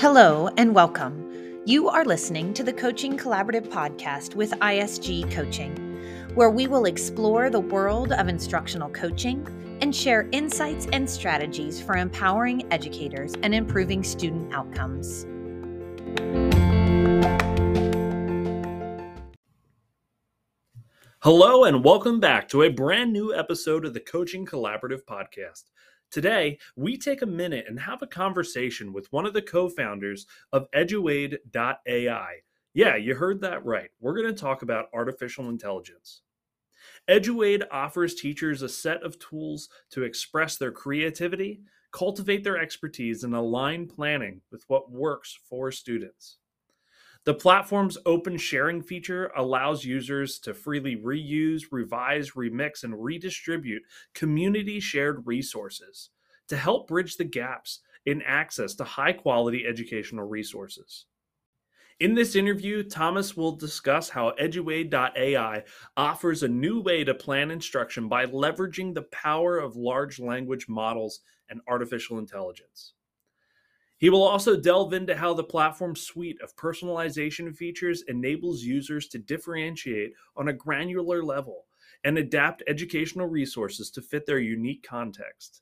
Hello and welcome. You are listening to the Coaching Collaborative podcast with ISG Coaching, where we will explore the world of instructional coaching and share insights and strategies for empowering educators and improving student outcomes. Hello, and welcome back to a brand new episode of the Coaching Collaborative Podcast. Today, we take a minute and have a conversation with one of the co founders of Eduaide.ai. Yeah, you heard that right. We're going to talk about artificial intelligence. Eduaide offers teachers a set of tools to express their creativity, cultivate their expertise, and align planning with what works for students. The platform's open sharing feature allows users to freely reuse, revise, remix, and redistribute community shared resources to help bridge the gaps in access to high quality educational resources. In this interview, Thomas will discuss how Eduaide.ai offers a new way to plan instruction by leveraging the power of large language models and artificial intelligence. He will also delve into how the platform's suite of personalization features enables users to differentiate on a granular level and adapt educational resources to fit their unique context,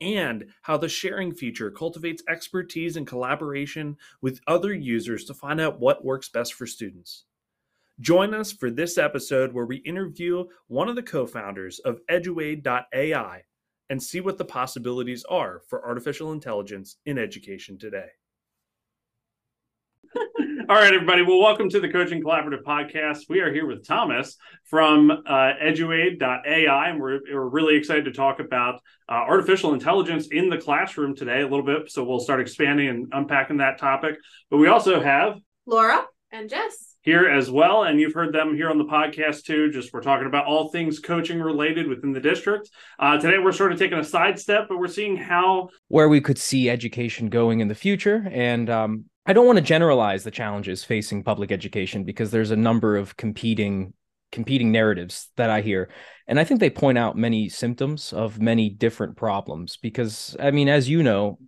and how the sharing feature cultivates expertise and collaboration with other users to find out what works best for students. Join us for this episode where we interview one of the co founders of Eduaide.ai and see what the possibilities are for artificial intelligence in education today. All right, everybody. Well, welcome to the Coaching Collaborative Podcast. We are here with Thomas from uh, Eduaide.ai, and we're, we're really excited to talk about uh, artificial intelligence in the classroom today a little bit. So we'll start expanding and unpacking that topic. But we also have Laura and Jess here as well. And you've heard them here on the podcast too. Just we're talking about all things coaching related within the district. Uh, today, we're sort of taking a sidestep, but we're seeing how where we could see education going in the future. And um, I don't want to generalize the challenges facing public education because there's a number of competing competing narratives that I hear. And I think they point out many symptoms of many different problems because I mean as you know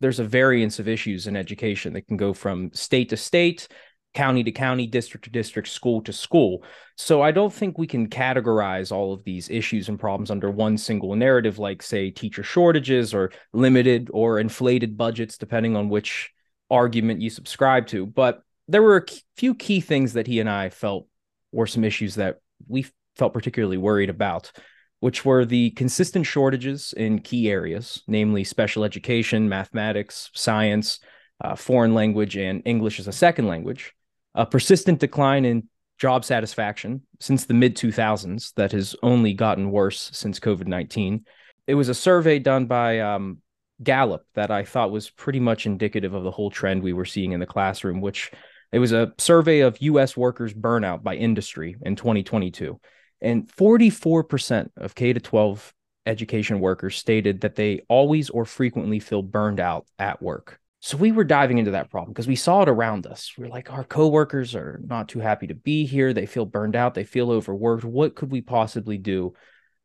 there's a variance of issues in education that can go from state to state county to county, district to district, school to school. So I don't think we can categorize all of these issues and problems under one single narrative, like, say, teacher shortages or limited or inflated budgets, depending on which argument you subscribe to. But there were a few key things that he and I felt were some issues that we felt particularly worried about, which were the consistent shortages in key areas, namely special education, mathematics, science. Uh, foreign language and English as a second language, a persistent decline in job satisfaction since the mid 2000s that has only gotten worse since COVID 19. It was a survey done by um, Gallup that I thought was pretty much indicative of the whole trend we were seeing in the classroom, which it was a survey of US workers' burnout by industry in 2022. And 44% of K 12 education workers stated that they always or frequently feel burned out at work. So we were diving into that problem because we saw it around us. We are like, our coworkers are not too happy to be here. They feel burned out. They feel overworked. What could we possibly do?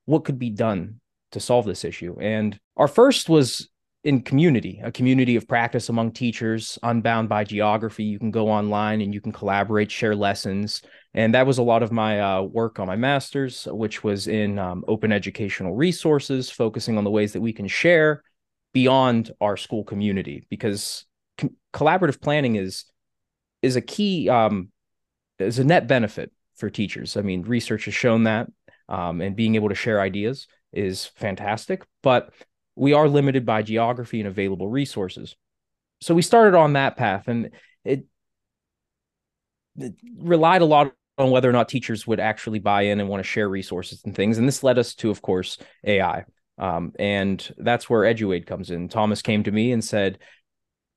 What could be done to solve this issue? And our first was in community, a community of practice among teachers, unbound by geography. You can go online and you can collaborate, share lessons. And that was a lot of my uh, work on my master's, which was in um, open educational resources, focusing on the ways that we can share beyond our school community because co- collaborative planning is is a key um, is a net benefit for teachers. I mean, research has shown that, um, and being able to share ideas is fantastic. But we are limited by geography and available resources. So we started on that path, and it, it relied a lot on whether or not teachers would actually buy in and want to share resources and things. And this led us to, of course, AI. Um, and that's where Eduaide comes in. Thomas came to me and said,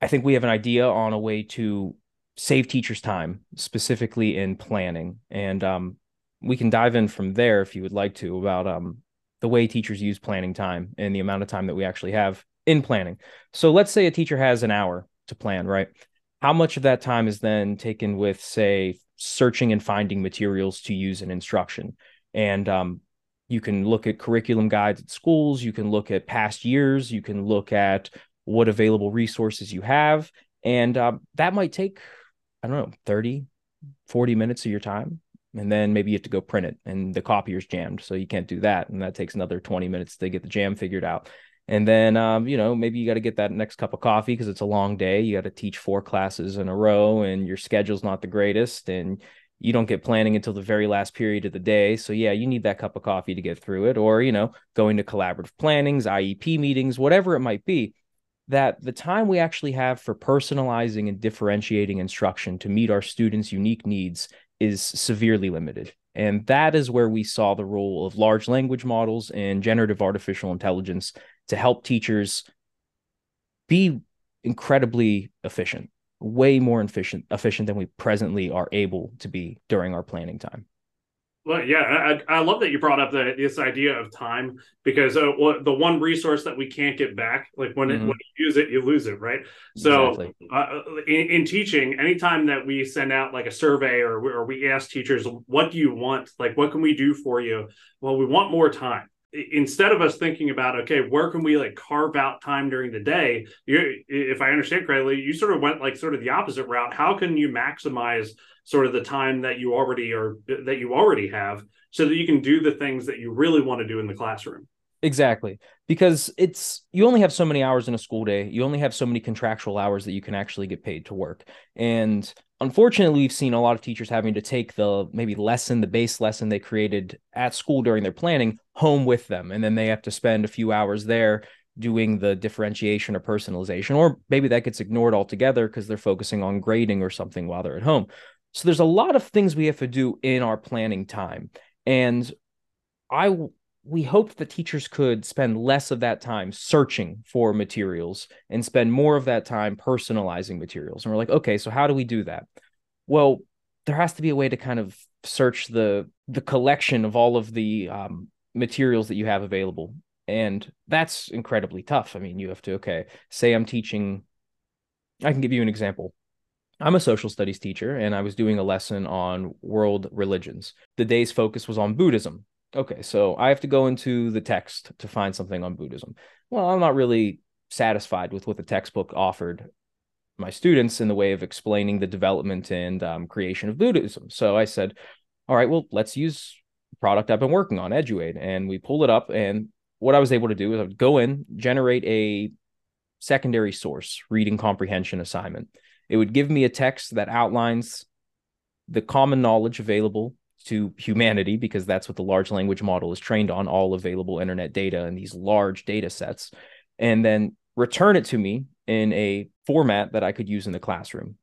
I think we have an idea on a way to save teachers time, specifically in planning. And um, we can dive in from there if you would like to about um, the way teachers use planning time and the amount of time that we actually have in planning. So let's say a teacher has an hour to plan, right? How much of that time is then taken with, say, searching and finding materials to use in instruction? And um, you can look at curriculum guides at schools. You can look at past years. You can look at what available resources you have. And uh, that might take, I don't know, 30, 40 minutes of your time. And then maybe you have to go print it and the copier's jammed. So you can't do that. And that takes another 20 minutes to get the jam figured out. And then, um, you know, maybe you got to get that next cup of coffee because it's a long day. You got to teach four classes in a row and your schedule's not the greatest. And you don't get planning until the very last period of the day. So, yeah, you need that cup of coffee to get through it. Or, you know, going to collaborative plannings, IEP meetings, whatever it might be. That the time we actually have for personalizing and differentiating instruction to meet our students' unique needs is severely limited. And that is where we saw the role of large language models and generative artificial intelligence to help teachers be incredibly efficient, way more efficient efficient than we presently are able to be during our planning time. Well, yeah, I, I love that you brought up the, this idea of time because uh, the one resource that we can't get back, like when mm-hmm. it, when you use it, you lose it, right? So, exactly. uh, in, in, teaching, anytime that we send out like a survey or or we ask teachers, "What do you want? Like, what can we do for you?" Well, we want more time instead of us thinking about okay where can we like carve out time during the day you if i understand correctly you sort of went like sort of the opposite route. How can you maximize sort of the time that you already are that you already have so that you can do the things that you really want to do in the classroom Exactly. Because it's you only have so many hours in a school day. You only have so many contractual hours that you can actually get paid to work. And unfortunately, we've seen a lot of teachers having to take the maybe lesson, the base lesson they created at school during their planning home with them. And then they have to spend a few hours there doing the differentiation or personalization. Or maybe that gets ignored altogether because they're focusing on grading or something while they're at home. So there's a lot of things we have to do in our planning time. And I we hoped that teachers could spend less of that time searching for materials and spend more of that time personalizing materials. And we're like, okay, so how do we do that? Well, there has to be a way to kind of search the the collection of all of the um, materials that you have available, and that's incredibly tough. I mean, you have to okay, say I'm teaching. I can give you an example. I'm a social studies teacher and I was doing a lesson on world religions. The day's focus was on Buddhism. Okay, so I have to go into the text to find something on Buddhism. Well, I'm not really satisfied with what the textbook offered my students in the way of explaining the development and um, creation of Buddhism. So I said, all right, well, let's use product I've been working on, Eduaide. And we pulled it up. And what I was able to do is I would go in, generate a secondary source reading comprehension assignment. It would give me a text that outlines the common knowledge available to humanity because that's what the large language model is trained on all available internet data and these large data sets and then return it to me in a format that I could use in the classroom.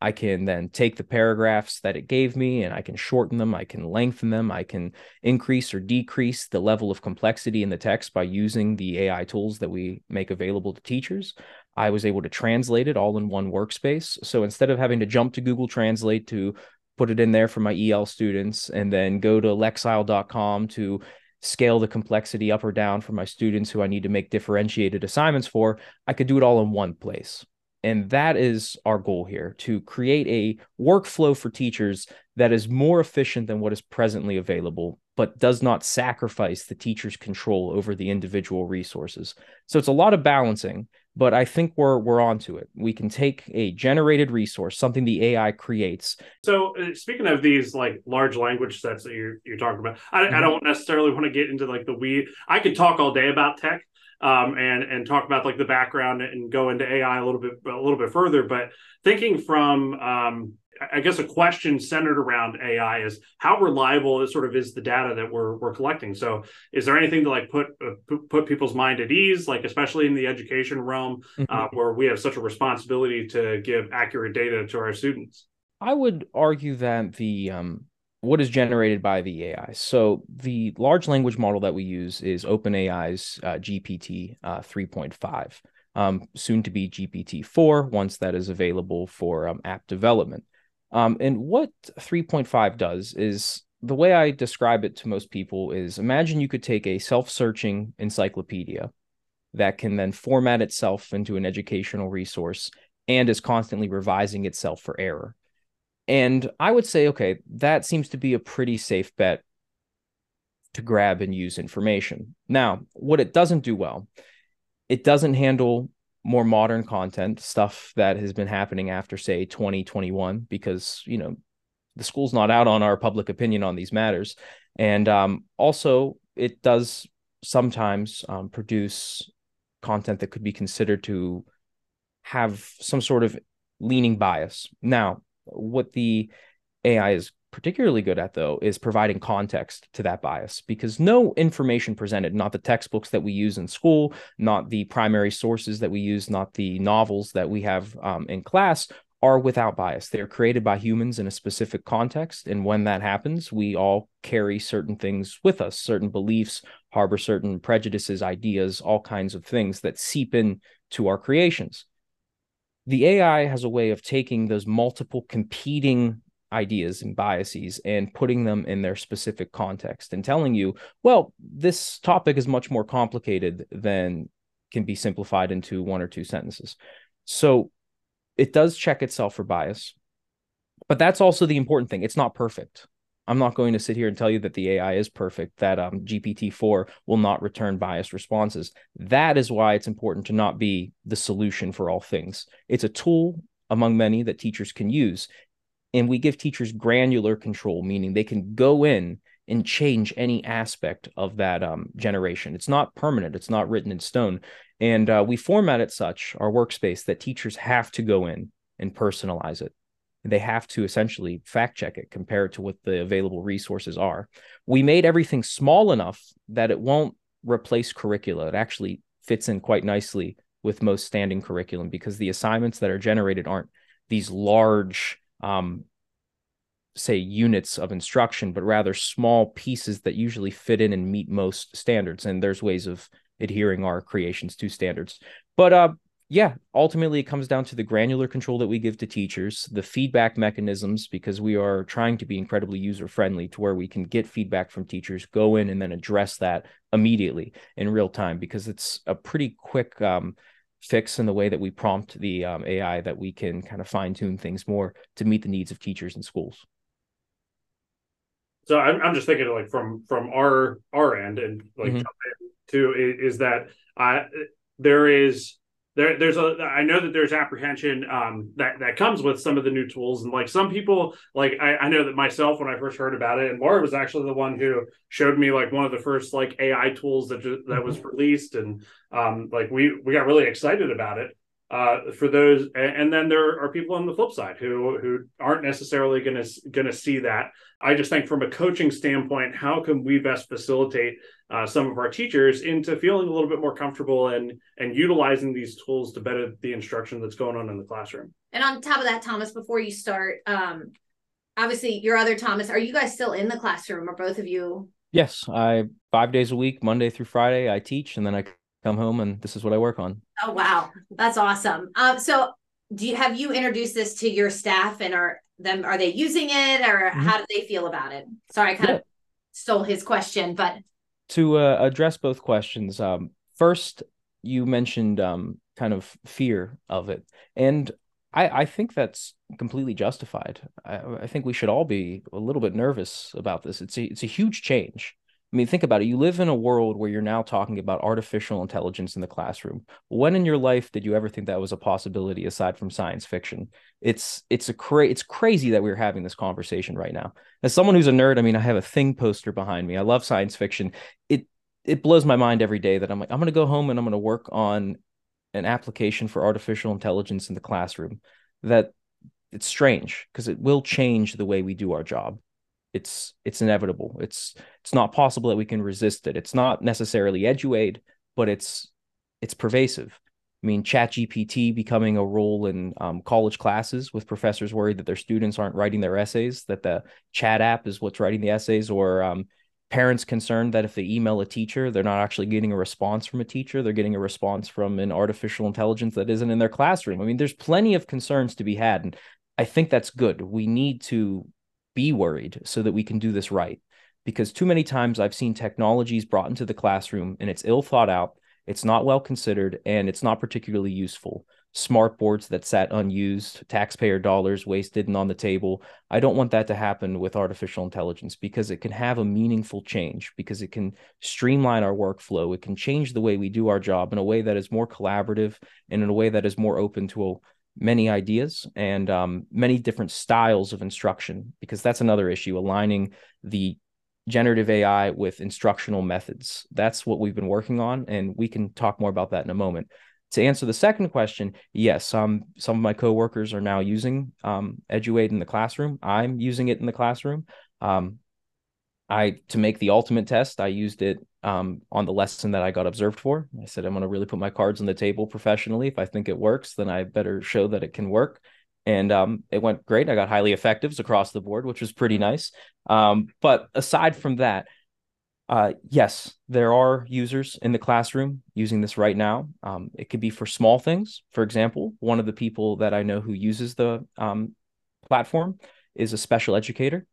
I can then take the paragraphs that it gave me and I can shorten them, I can lengthen them, I can increase or decrease the level of complexity in the text by using the AI tools that we make available to teachers. I was able to translate it all in one workspace. So instead of having to jump to Google Translate to put it in there for my EL students, and then go to lexile.com to scale the complexity up or down for my students who I need to make differentiated assignments for. I could do it all in one place. And that is our goal here to create a workflow for teachers that is more efficient than what is presently available, but does not sacrifice the teacher's control over the individual resources. So it's a lot of balancing, but I think we're we're onto it. We can take a generated resource, something the AI creates. So uh, speaking of these like large language sets that you're you're talking about, I, mm-hmm. I don't necessarily want to get into like the we. I could talk all day about tech, um, and and talk about like the background and go into AI a little bit a little bit further. But thinking from um, I guess a question centered around AI is how reliable is sort of is the data that we're we're collecting. So, is there anything to like put uh, put people's mind at ease, like especially in the education realm, mm-hmm. uh, where we have such a responsibility to give accurate data to our students? I would argue that the um, what is generated by the AI. So the large language model that we use is OpenAI's uh, GPT uh, 3.5, um, soon to be GPT 4 once that is available for um, app development. Um, and what 3.5 does is the way I describe it to most people is imagine you could take a self-searching encyclopedia that can then format itself into an educational resource and is constantly revising itself for error. And I would say, okay, that seems to be a pretty safe bet to grab and use information. Now, what it doesn't do well, it doesn't handle more modern content, stuff that has been happening after, say, 2021, because, you know, the school's not out on our public opinion on these matters. And um, also, it does sometimes um, produce content that could be considered to have some sort of leaning bias. Now, what the AI is particularly good at though is providing context to that bias because no information presented not the textbooks that we use in school not the primary sources that we use not the novels that we have um, in class are without bias. They are created by humans in a specific context and when that happens we all carry certain things with us certain beliefs harbor certain prejudices ideas all kinds of things that seep in to our creations. The ai has a way of taking those multiple competing ideas and biases and putting them in their specific context and telling you, well, this topic is much more complicated than can be simplified into one or two sentences. So it does check itself for bias. But that's also the important thing. It's not perfect. I'm not going to sit here and tell you that the AI is perfect, that um, GPT-4 will not return biased responses. That is why it's important to not be the solution for all things. It's a tool among many that teachers can use and we give teachers granular control meaning they can go in and change any aspect of that um, generation. It's not permanent it's not written in stone. And uh, we format it such our workspace that teachers have to go in and personalize it. They have to essentially fact check it compare it to what the available resources are. We made everything small enough that it won't replace curricula. It actually fits in quite nicely with most standing curriculum because the assignments that are generated aren't these large um, say units of instruction, but rather small pieces that usually fit in and meet most standards. And there's ways of adhering our creations to standards. But uh, yeah, ultimately it comes down to the granular control that we give to teachers, the feedback mechanisms, because we are trying to be incredibly user friendly to where we can get feedback from teachers, go in and then address that immediately in real time, because it's a pretty quick um, fix in the way that we prompt the um, AI that we can kind of fine tune things more to meet the needs of teachers and schools. So I'm, I'm just thinking like from from our our end and like mm-hmm. to is that I there is there there's a I know that there's apprehension um, that that comes with some of the new tools and like some people like I, I know that myself when I first heard about it and Laura was actually the one who showed me like one of the first like AI tools that just, that was mm-hmm. released and um, like we we got really excited about it uh, for those and then there are people on the flip side who who aren't necessarily going to going to see that i just think from a coaching standpoint how can we best facilitate uh, some of our teachers into feeling a little bit more comfortable and and utilizing these tools to better the instruction that's going on in the classroom? And on top of that thomas before you start um obviously your other thomas are you guys still in the classroom? Or both of you? Yes i five days a week monday through friday i teach and then i come home and this is what i work on. Oh wow. That's awesome. Um so do you have you introduced this to your staff and are them are they using it or mm-hmm. how do they feel about it sorry i kind yeah. of stole his question but to uh, address both questions, um, first you mentioned um, kind of fear of it, and I, I think that's completely justified. I, I, think we should all be a little bit nervous about this. It's a, it's a huge change. I mean, think about it. You live in a world where you're now talking about artificial intelligence in the classroom. When in your life did you ever think that was a possibility aside from science fiction? It's it's a cra- it's crazy that we're having this conversation right now. As someone who's a nerd, I mean, I have a thing poster behind me. I love science fiction. It it blows my mind every day that I'm like, I'm going to go home and I'm going to work on an application for artificial intelligence in the classroom. That it's strange because it will change the way we do our job it's it's inevitable. It's it's not possible that we can resist it. It's not necessarily Eduaide, but it's it's pervasive. I mean, ChatGPT becoming a role in um, college classes with professors worried that their students aren't writing their essays, that the chat app is what's writing the essays, or um, parents concerned that if they email a teacher, they're not actually getting a response from a teacher, they're getting a response from an artificial intelligence that isn't in their classroom. I mean, there's plenty of concerns to be had. And I think that's good. We need to be worried so that we can do this right. Because too many times I've seen technologies brought into the classroom and it's ill thought out, it's not well considered, and it's not particularly useful. smart boards that sat unused, taxpayer dollars wasted and on the table. I don't want that to happen with artificial intelligence because it can have a meaningful change, because it can streamline our workflow. It can change the way we do our job in a way that is more collaborative and in a way that is more open to many ideas and um, many different styles of instruction, because that's another issue aligning the generative AI with instructional methods. That's what we've been working on, and we can talk more about that in a moment to answer the second question, yes, um, some of my coworkers are now using um, Eduaide in the classroom. I'm using it in the classroom. Um, I to make the ultimate test, I used it um, on the lesson that I got observed for. I said I'm going to really put my cards on the table professionally. If I think it works, then I better show that it can work. And um, it went great. I got highly effectives across the board, which was pretty nice. Um, but aside from that, uh, yes, there are users in the classroom using this right now. Um, it could be for small things. For example, one of the people that I know who uses the um, platform is a special educator.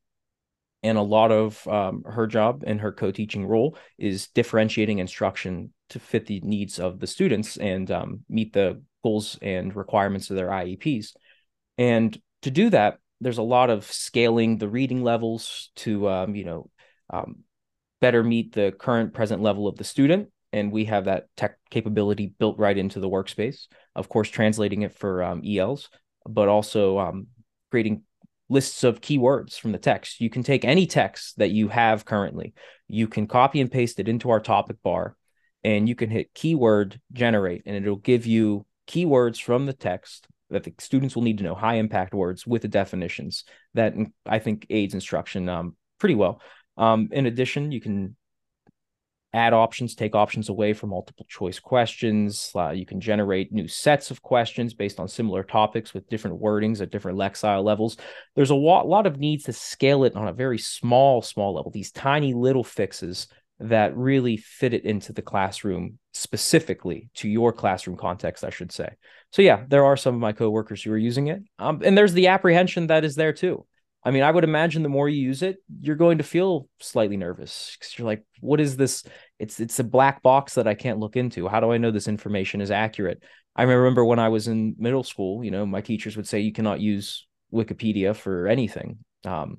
And a lot of um, her job and her co teaching role is differentiating instruction to fit the needs of the students and um, meet the goals and requirements of their IEPs. And to do that, there's a lot of scaling the reading levels to, um, you know, um, better meet the current present level of the student. And we have that tech capability built right into the workspace. Of course, translating it for um, ELs, but also um, creating lists of keywords from the text. You can take any text that you have currently, you can copy and paste it into our topic bar, and you can hit keyword generate, and it'll give you keywords from the text that the students will need to know, high impact words with the definitions that I think aids instruction um, pretty well. Um, in addition, you can add options, take options away from multiple choice questions. Uh, you can generate new sets of questions based on similar topics with different wordings at different lexile levels. There's a lot, lot of needs to scale it on a very small, small level, these tiny little fixes that really fit it into the classroom specifically to your classroom context, I should say. So yeah, there are some of my coworkers who are using it. Um, and there's the apprehension that is there too. I mean, I would imagine the more you use it, you're going to feel slightly nervous because you're like, what is this? It's it's a black box that I can't look into. How do I know this information is accurate? I remember when I was in middle school, you know, my teachers would say you cannot use Wikipedia for anything. Um,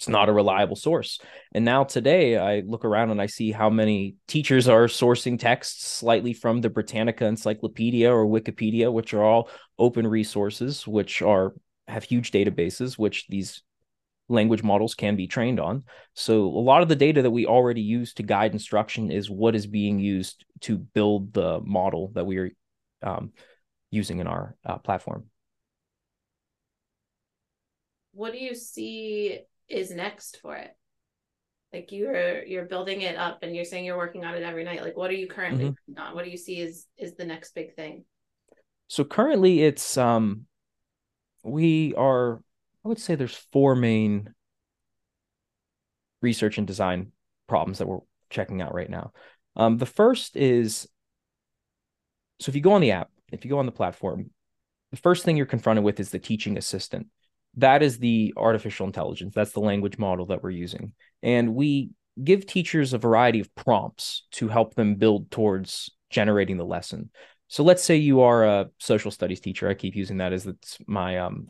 it's not a reliable source. And now today, I look around and I see how many teachers are sourcing texts slightly from the Britannica Encyclopedia or Wikipedia, which are all open resources, which are have huge databases, which these language models can be trained on. So a lot of the data that we already use to guide instruction is what is being used to build the model that we are um, using in our uh, platform. What do you see is next for it? Like you're you're building it up and you're saying you're working on it every night. Like what are you currently mm-hmm. on? What do you see is is the next big thing? So currently it's um we are, I would say there's four main research and design problems that we're checking out right now. Um, the first is so if you go on the app, if you go on the platform, the first thing you're confronted with is the teaching assistant. That is the artificial intelligence. That's the language model that we're using. And we give teachers a variety of prompts to help them build towards generating the lesson. So let's say you are a social studies teacher. I keep using that as it's my um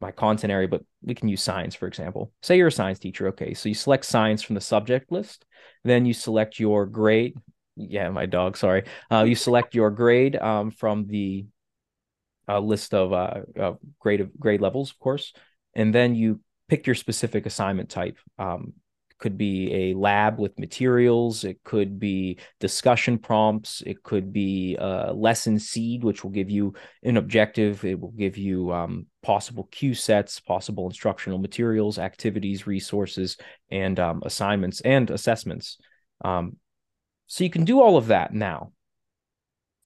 my content area, but we can use science, for example. Say you're a science teacher. Okay. So you select science from the subject list. Then you select your grade. Yeah, my dog, sorry. Uh, you select your grade um, from the uh, list of uh, uh, grade of grade levels, of course. And then you pick your specific assignment type. Um, could be a lab with materials it could be discussion prompts it could be a lesson seed which will give you an objective it will give you um, possible cue sets possible instructional materials activities resources and um, assignments and assessments. Um, so you can do all of that now.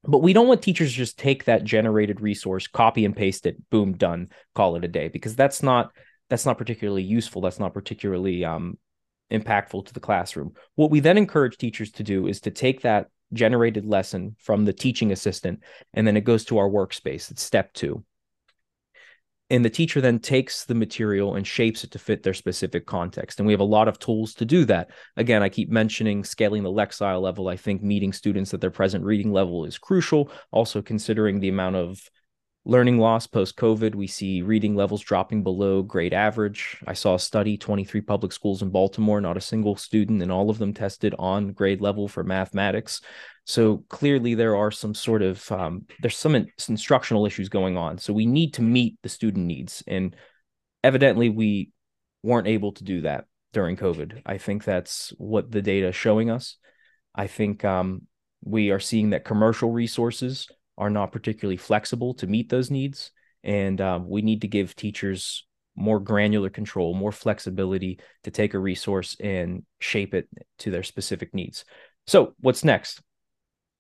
But we don't want teachers just take that generated resource copy and paste it boom done call it a day because that's not that's not particularly useful that's not particularly um, impactful to the classroom. What we then encourage teachers to do is to take that generated lesson from the teaching assistant and then it goes to our workspace. It's step two. and the teacher then takes the material and shapes it to fit their specific context and we have a lot of tools to do that again i keep mentioning scaling the lexile level i think meeting students at their present reading level is crucial also considering the amount of learning loss post covid we see reading levels dropping below grade average i saw a study 23 public schools in baltimore not a single student and all of them tested on grade level for mathematics so clearly there are some sort of um, there's some in- instructional issues going on. So we need to meet the student needs, and evidently we weren't able to do that during COVID. I think that's what the data is showing us. I think um, we are seeing that commercial resources are not particularly flexible to meet those needs, and um, we need to give teachers more granular control, more flexibility to take a resource and shape it to their specific needs. So, what's next?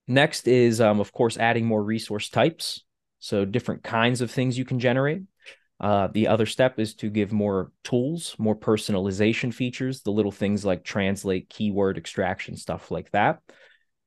Next is, um, of course, adding more resource types. So different kinds of things you can generate. Uh, the other step is to give more tools, more personalization features, the little things like translate, keyword extraction, stuff like that.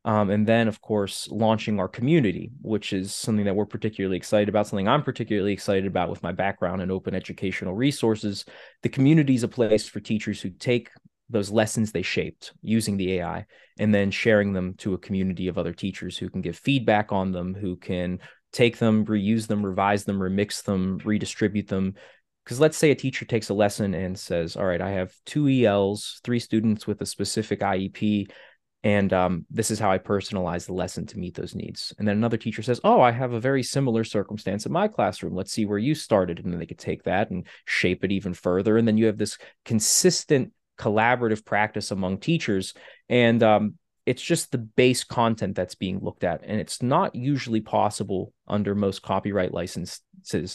Um, and then, of course, launching our community, which is something that we're particularly excited about, something I'm particularly excited about with my background in open educational resources. The community is a place for teachers who take those lessons they shaped using the AI and then sharing them to a community of other teachers who can give feedback on them, who can take them, reuse them, revise them, remix them, redistribute them. Because let's say a teacher takes a lesson and says, All right, I have two ELs, three students with a specific IEP, and um, this is how I personalize the lesson to meet those needs. And then another teacher says, Oh, I have a very similar circumstance in my classroom. Let's see where you started. And then they could take that and shape it even further. And then you have this consistent collaborative practice among teachers. And um, it's just the base content that's being looked at. And it's not usually possible under most copyright licenses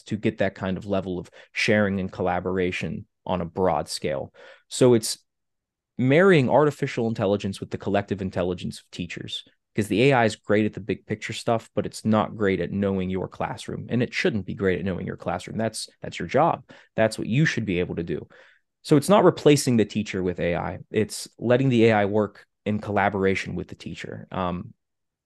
to get that kind of level of sharing and collaboration on a broad scale. So it's marrying artificial intelligence with the collective intelligence of teachers because the AI is great at the big picture stuff, but it's not great at knowing your classroom, and it shouldn't be great at knowing your classroom. That's that's your job. That's what you should be able to do. So it's not replacing the teacher with AI. It's letting the AI work in collaboration with the teacher. Um,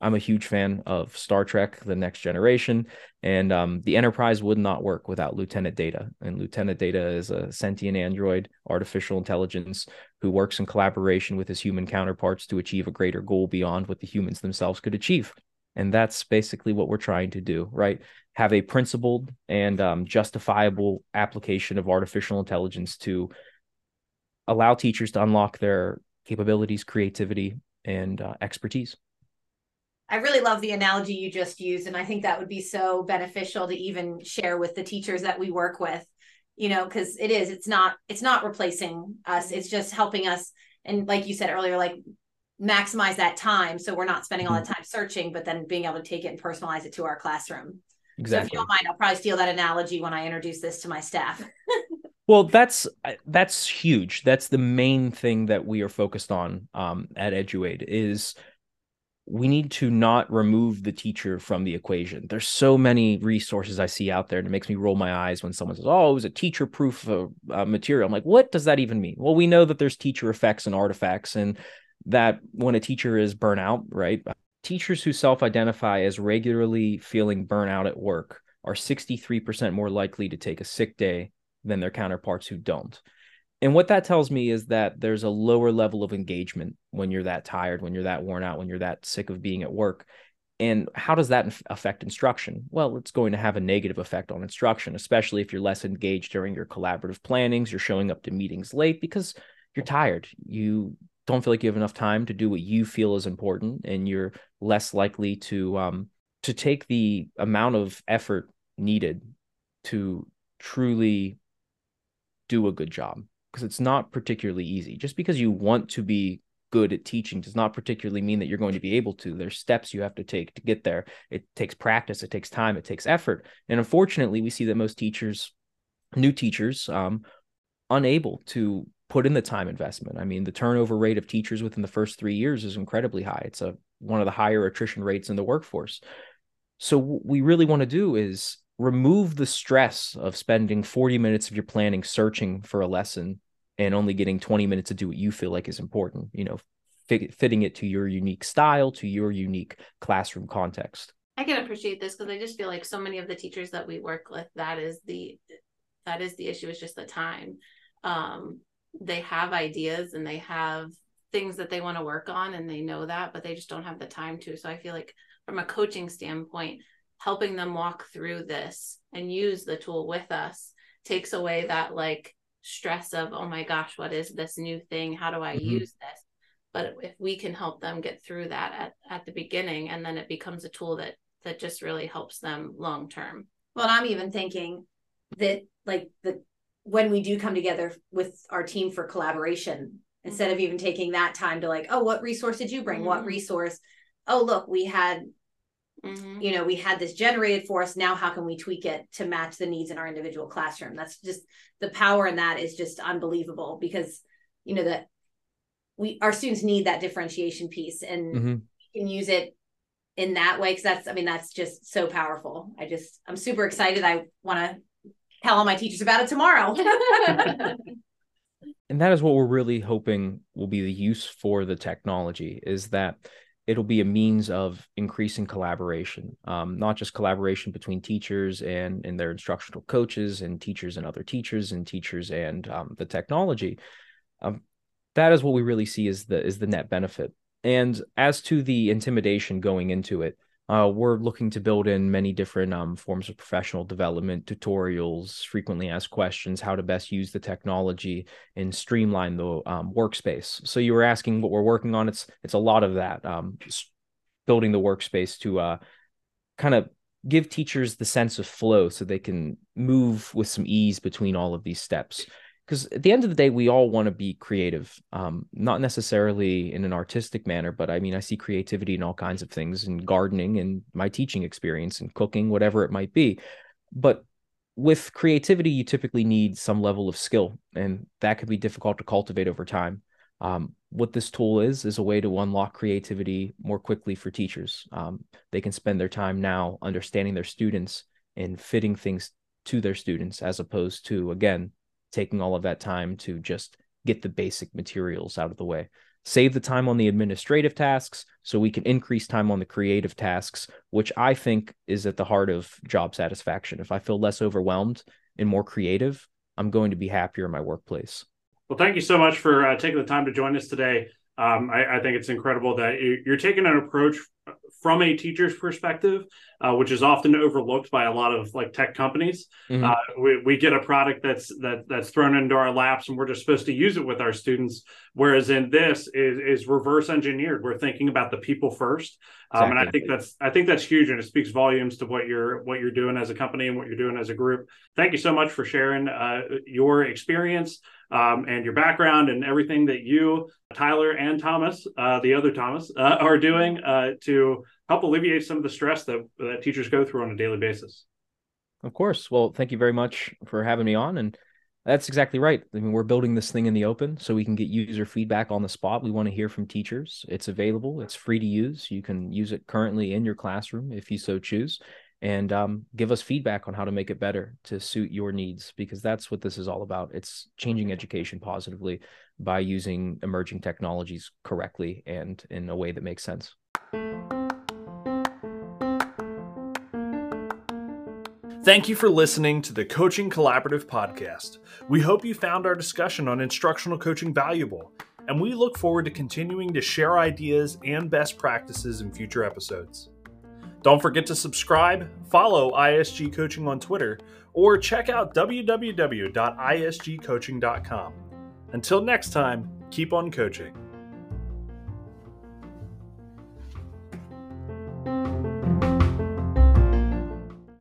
I'm a huge fan of Star Trek: The Next Generation, and um, the Enterprise would not work without Lieutenant Data. And Lieutenant Data is a sentient android, artificial intelligence, who works in collaboration with his human counterparts to achieve a greater goal beyond what the humans themselves could achieve. And that's basically what we're trying to do, right? Have a principled and um, justifiable application of artificial intelligence to allow teachers to unlock their capabilities, creativity, and uh, expertise. I really love the analogy you just used. And I think that would be so beneficial to even share with the teachers that we work with, you know, because it is, it's not, it's not replacing us. It's just helping us. And like you said earlier, like maximize that time so we're not spending all the mm-hmm. time searching but then being able to take it and personalize it to our classroom exactly so if you don't mind i'll probably steal that analogy when i introduce this to my staff well that's that's huge that's the main thing that we are focused on um, at Eduaide is we need to not remove the teacher from the equation. There's so many resources I see out there, and it makes me roll my eyes when someone says, "Oh, it was a teacher-proof uh, uh, material." I'm like, "What does that even mean?" Well, we know that there's teacher effects and artifacts, and that when a teacher is burnout, right? Teachers who self identify as regularly feeling burnout at work are 63% more likely to take a sick day than their counterparts who don't. And what that tells me is that there's a lower level of engagement when you're that tired, when you're that worn out, when you're that sick of being at work. And how does that affect instruction? Well, it's going to have a negative effect on instruction, especially if you're less engaged during your collaborative plannings, you're showing up to meetings late because you're tired. You don't feel like you have enough time to do what you feel is important and you're less likely to um to take the amount of effort needed to truly do a good job because it's not particularly easy just because you want to be good at teaching does not particularly mean that you're going to be able to there's steps you have to take to get there it takes practice it takes time it takes effort and unfortunately we see that most teachers new teachers um unable to put in the time investment. I mean, the turnover rate of teachers within the first three years is incredibly high. It's a one of the higher attrition rates in the workforce. So what we really want to do is remove the stress of spending 40 minutes of your planning searching for a lesson and only getting 20 minutes to do what you feel like is important, you know, fit, fitting it to your unique style, to your unique classroom context. I can appreciate this because I just feel like so many of the teachers that we work with, that is the that is the issue is just the time um they have ideas and they have things that they want to work on and they know that but they just don't have the time to so i feel like from a coaching standpoint helping them walk through this and use the tool with us takes away that like stress of oh my gosh what is this new thing? How do i mm-hmm. use this? But if we can help them get through that at, at the beginning and then it becomes a tool that that just really helps them long term. Well i'm even thinking that like the when we do come together with our team for collaboration instead of even taking that time to like oh what resource did you bring? Mm-hmm. what resource? Oh look we had mm-hmm. you know we had this generated for us. Now how can we tweak it to match the needs in our individual classroom? That's just the power in that is just unbelievable because you know that we our students need that differentiation piece and mm-hmm. can use it in that way because that's i mean that's just so powerful. I just i'm super excited. I want to tell all my teachers about it tomorrow. And that is what we're really hoping will be the use for the technology is that it'll be a means of increasing collaboration um, not just collaboration between teachers and and their instructional coaches and teachers and other teachers and teachers and um, the technology. Um, that is what we really see is the is the net benefit. And as to the intimidation going into it uh, we're looking to build in many different um, forms of professional development, tutorials, frequently asked questions, how to best use the technology and streamline the um, workspace. So you were asking what we're working on. It's it's a lot of that, um, building the workspace to uh, kind of give teachers the sense of flow, so they can move with some ease between all of these steps because at the end of the day we all want to be creative um, not necessarily in an artistic manner but i mean i see creativity in all kinds of things in gardening and my teaching experience and cooking whatever it might be. But with creativity you typically need some level of skill and that could be difficult to cultivate over time. Um, what this tool is is a way to unlock creativity more quickly for teachers. Um, they can spend their time now understanding their students and fitting things to their students as opposed to again taking all of that time to just get the basic materials out of the way. Save the time on the administrative tasks so we can increase time on the creative tasks, which I think is at the heart of job satisfaction. If I feel less overwhelmed and more creative, I'm going to be happier in my workplace. Well, thank you so much for uh, taking the time to join us today. Um, I, I, think it's incredible that you're taking an approach from a teacher's perspective, uh, which is often overlooked by a lot of like tech companies. Mm-hmm. Uh, we, we get a product that's that that's thrown into our laps, and we're just supposed to use it with our students. Whereas in this is is reverse engineered. We're thinking about the people first, um, exactly. and I think that's I think that's huge, and it speaks volumes to what you're what you're doing as a company and what you're doing as a group. Thank you so much for sharing uh, your experience um, and your background and everything that you, Tyler and Thomas, uh, the other Thomas, uh, are doing uh, to help alleviate some of the stress that, that teachers go through on a daily basis. Of course. Well, thank you very much for having me on. And that's exactly right. I mean, we're building this thing in the open so we can get user feedback on the spot. We want to hear from teachers. It's available, it's free to use. You can use it currently in your classroom if you so choose and um, give us feedback on how to make it better to suit your needs because that's what this is all about it's changing education positively by using emerging technologies correctly and in a way that makes sense Thank you for listening to the Coaching Collaborative podcast. We hope you found our discussion on instructional coaching valuable, and we look forward to continuing to share ideas and best practices in future episodes. Don't forget to subscribe, follow ISG Coaching on Twitter, or check out www.isgcoaching.com. Until next time, keep on coaching.